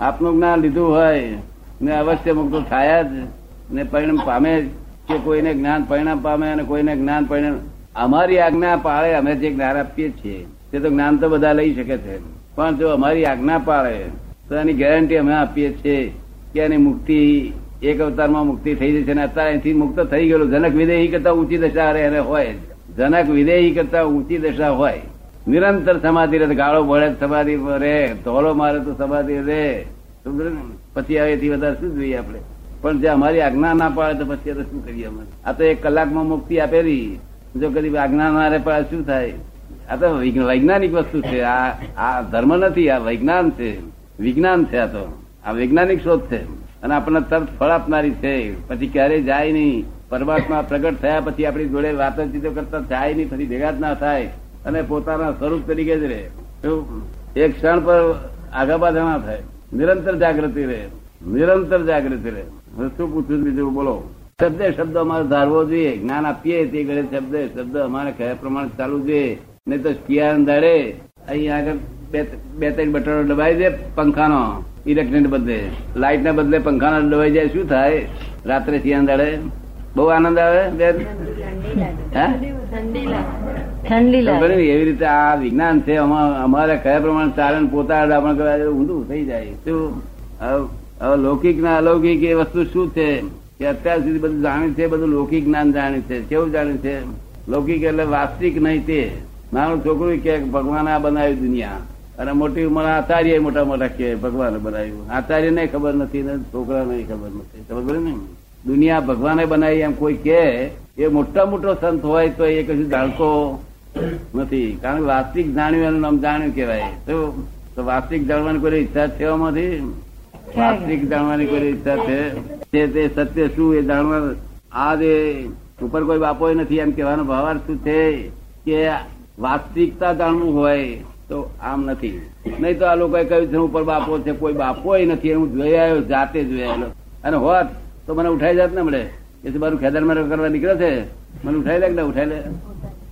આપનું જ્ઞાન લીધું હોય, ને અવશ્ય મુક્ત થાય જ. ને પરિણામ પામે જ, કે કોઈને જ્ઞાન પરિણામ પામે અને કોઈને જ્ઞાન પરિણામ અમારી આજ્ઞા પાળે, અમે જે જ્ઞાન આપીએ છીએ, તે તો જ્ઞાન તો બધા લઈ શકે છે. પણ જો અમારી આજ્ઞા પાળે, તો એની ગેરંટી અમે આપીએ છીએ કે એની મુક્તિ, એક અવતારમાં મુક્તિ થઈ જશે અને અત્યારે અહીંથી મુક્ત થઈ ગયેલું. જનક વિદેહી કરતા ઊંચી દશા એને હોય જનક વિદેહી કરતા ઊંચી દશા હોય. નિરંતર સમાધિ રહે, ગાળો ભળે, સમાધિ રહે. ધોલો મારે તો સમાધિ રહે. પછી એથી વધારે શું જોઈએ આપણે? પણ જે અમારી આજ્ઞા ના પાડે તો પછી શું કરીએ અમે? આ તો એક કલાકમાં મુક્તિ આપેલી. જો કદી આજ્ઞા ના રે પાડે, શું થાય? આ તો વૈજ્ઞાનિક વસ્તુ છે. આ આ ધર્મ નથી, આ વૈજ્ઞાન છે. વિજ્ઞાન છે આ તો. આ વૈજ્ઞાનિક શોધ છે. અને આપણને તરત ફળ આપનારી છે. પછી ક્યારેય જાય નહીં. પરમાત્મા પ્રગટ થયા પછી આપણી જોડે વાતચીતો કરતા જાય નહીં. પછી ભેગા જ ના થાય. અને પોતાના સ્વરૂપ તરીકે જ રહે. એક ક્ષણ પર પાછા ના થાય. નિરંતર જાગૃતિ રહે. નિરંતર જાગૃતિ રહે. શું પૂછ્યું બીજું? બોલો. શબ્દે શબ્દ અમારે ધારવો જોઈએ. જ્ઞાન આપીએ તે ઘરે શબ્દ શબ્દ અમારે કયા પ્રમાણે ચાલુ જોઈએ. નહીં તો શિયાળ દાડે અહીં આગળ બે બે ત્રણ બટનો દબાવી દે પંખાનો. ઇલેક્ટ્રિક બદલે લાઇટ ને બદલે પંખાનો દબાઈ જાય. શું થાય? રાત્રે શિયાળ દાડે બહુ આનંદ આવે બેન? હે? ઠંડી લાગે. એવી રીતે આ વિજ્ઞાન છે અમારે કયા પ્રમાણે ચારણ પોતાડ આપણે ઊંધું થઈ જાય. શું? લૌકિક ના અલૌકિક એ વસ્તુ શું છે? કે અત્યાર સુધી બધું જાણે છે બધું લૌકિક જ્ઞાન જાણે છે. કેવું જાણે છે? લૌકિક એટલે વાસ્તવિક નહીં તે. નાનું છોકરું કે ભગવાન આ બનાવ્યું દુનિયા. અને મોટી ઉંમર આચાર્ય મોટા મોટા કે ભગવાને બનાવ્યું. આચાર્ય ને ખબર નથી ને છોકરા ને ખબર નથી. ખબર ને દુનિયા ભગવાને બનાવી એમ કોઈ કે. એ મોટા મોટો સંત હોય તો એ કશું જાણતો નથી. કારણ કે વાસ્તવિક જાણ્યું એનું નામ જાણ્યું કેવાય તો વાસ્તવિક જાણવાની કોઈ ઈચ્છા છે એમાંથી વાસ્તવિક જાણવાની કોઈ ઈચ્છા છે? તે સત્ય શું એ જાણવા આ જે ઉપર કોઈ બાપો નથી એમ કહેવાનો ભાવાર્થ શું છે કે વાસ્તવિકતા જાણવું હોય તો આમ નથી. નહીં તો આ લોકોએ કહ્યું છે ઉપર બાપો છે કોઈ બાપો નથી હું જોઈ આવ્યો જાતે જોઈ આવેલો. અને હોત તો મને ઉઠાઈ જાત ને મળે. એ છે મારું ખેતર મારે કરવા નીકળે છે. મને ઉઠાઈ લે કે ઉઠાઈ લે?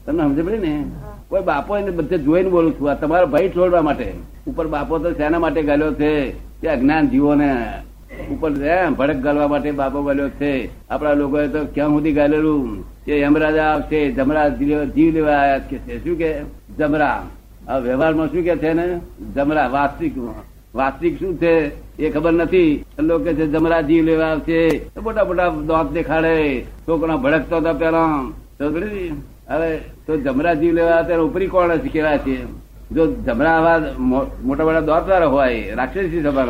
તમને સમજ પડી ને? કોઈ બાપો, એને બધે જોઈને બોલું છું. આ તમારો ભાઈ છોડવા માટે. ઉપર બાપો તો શેના માટે ગાલ્યો છે? કે અજ્ઞાન જીવોને ઉપર ભડક ગાલવા માટે બાપો ગાલ્યો છે. આપણા લોકોએ તો ક્યાં સુધી ગાલેલું? કે યમરાજા આવશે, જમરા જીવ લેવા આવ્યા કે શું કે? જમરા. આ વ્યવહારમાં શું કે છે ને? જમરા વાસ્તવિક વાસ્તવિક શું છે? એ ખબર નથી. લોકો છે, જમરા જીવ લેવા આવશે. તો મોટા મોટા દાંત દેખાડે. છોકરા ભડકતો હતા પેલા તો? હવે તો જમરા જીવ લેવા અત્યારે ઉપરી કોણ હશે કેવા છે? જો જમરા આવા મોટા મોટા વાળા હોય, રાક્ષસી સભા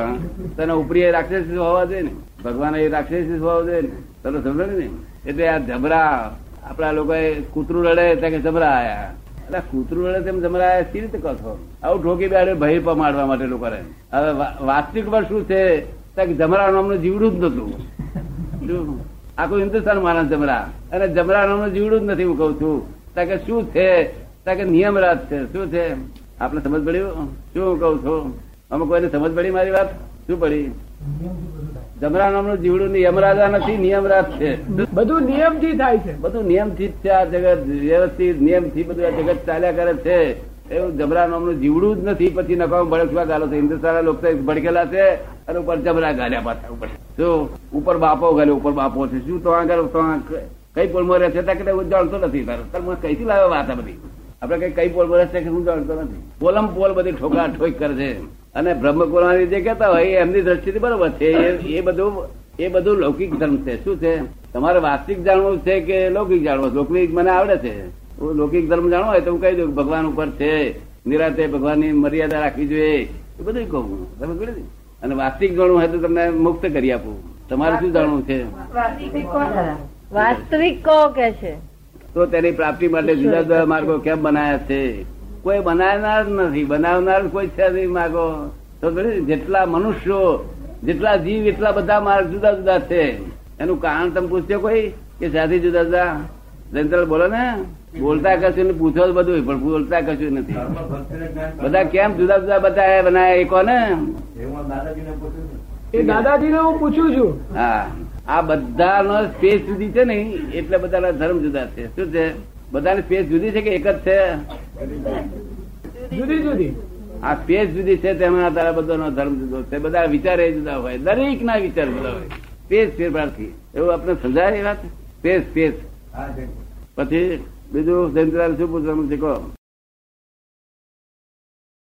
તો ઉપરી એ રાક્ષસી હોવા જોઈએ ને. ભગવાન એ રાક્ષસી હોવા જોઈએ ને. તમે સમજો ને એટલે આ જમરા, આપણા લોકો કૂતરું રડે ત્યાં કે જમરા આયા. એટલે કૂતરું રડે તેમ જમરા આયા સી રીતે કહો આવું ઠોકી બેડે ભય પમાડવા માટે લોકો હવે વાસ્તવિક પર શું છે, ત્યાં જમરા નામનું જીવડું જ નતું? આખું હિન્દુસ્તાન માણસ જમરા. અને જમરા નામનું જીવડું જ નથી હું કઉ છું. તાકે કે શું છે? કે નિયમરાજ છે. શું છે? આપણે સમજ પડ્યું શું કઉ છું? અમે કોઈને સમજ પડી મારી વાત? શું પડી? જમરા નામનું જીવડું ની યમરાજા નથી નિયમરાજ છે. બધું નિયમથી થાય છે. બધું નિયમથી જ છે આ જગત. વ્યવસ્થિત નિયમથી બધું આ જગત ચાલ્યા કરે છે. એવું જમરા નામનું જીવડું જ નથી. પછી નકામ ભડકવા ગાલો છે હિન્દુસ્તાન લોકો ભડકેલા છે. અને ઉપર જબરા ગાલ્યા પાછા ઉપર. શું ઉપર બાપો ગાલ્યો ઉપર બાપો છે. શું તો આગળ, તો કઈ પોલમાં રહે છે? ત્યાં કે જાણતો નથી તારે. તારે મને કઈથી લાવે વાત આ બધી? આપડે કઈ કઈ પોલ રહે છે કે હું જાણતો નથી? પોલમ પોલ બધી ઠોકા ઠોક કરે છે. અને બ્રહ્મકુરાની જે કહેતા હોય એમની દ્રષ્ટિથી બરોબર છે. એ- બધું, એ બધું લૌકિક ધર્મ છે. શું છે? તમારે વાસ્તવિક જાણવું છે કે લૌકિક જાણવું? લૌકિક મને આવડે છે. લૌકિક ધર્મ જાણવો હોય તો હું કહી દઉં ભગવાન ઉપર છે. નિરાતે ભગવાનની મર્યાદા રાખવી જોઈએ. એ બધું કહું તમે ને? અને વાસ્તવિક જાણવું હોય તો તમને મુક્ત કરી આપું. તમારે શું જાણવું છે? વાસ્તવિક કહો કે છે. તો તેની પ્રાપ્તિ માટે જુદા જુદા માર્ગો કેમ બનાવ્યા છે? કોઈ બનાવનાર નથી. બનાવનાર કોઈ છે નહીં માર્ગો. તો જેટલા મનુષ્યો જેટલા જીવ એટલા બધા માર્ગ જુદા જુદા છે. એનું કારણ તમે પૂછજો કોઈ? કે સાથી જુદા જુદા? જયંતલાલ બોલો ને. બોલતા કશું ને પૂછો બધું પણ બોલતા કશું નથી. બધા કેમ જુદા જુદા બધા બનાયા એ કોને? એ દાદાજીને હું પૂછું છું. હા. આ બધાનો સ્પેસ જુદી છે ને એટલે બધાના ધર્મ જુદા છે. શું છે? બધાની સ્પેસ જુદી છે કે એક જ છે? જુદી જુદી. આ સ્પેસ જુદી છે તેમાં તારા બધાનો ધર્મ જુદો છે. બધા વિચારે જુદા હોય. દરેક ના વિચાર જુદા હોય. સ્પેસ ફેરફારથી. એવું આપણે સમજાય એ વાત? Space space. પછી બીજું જયંતિલાલ શું પૂછવાનું છે કહો?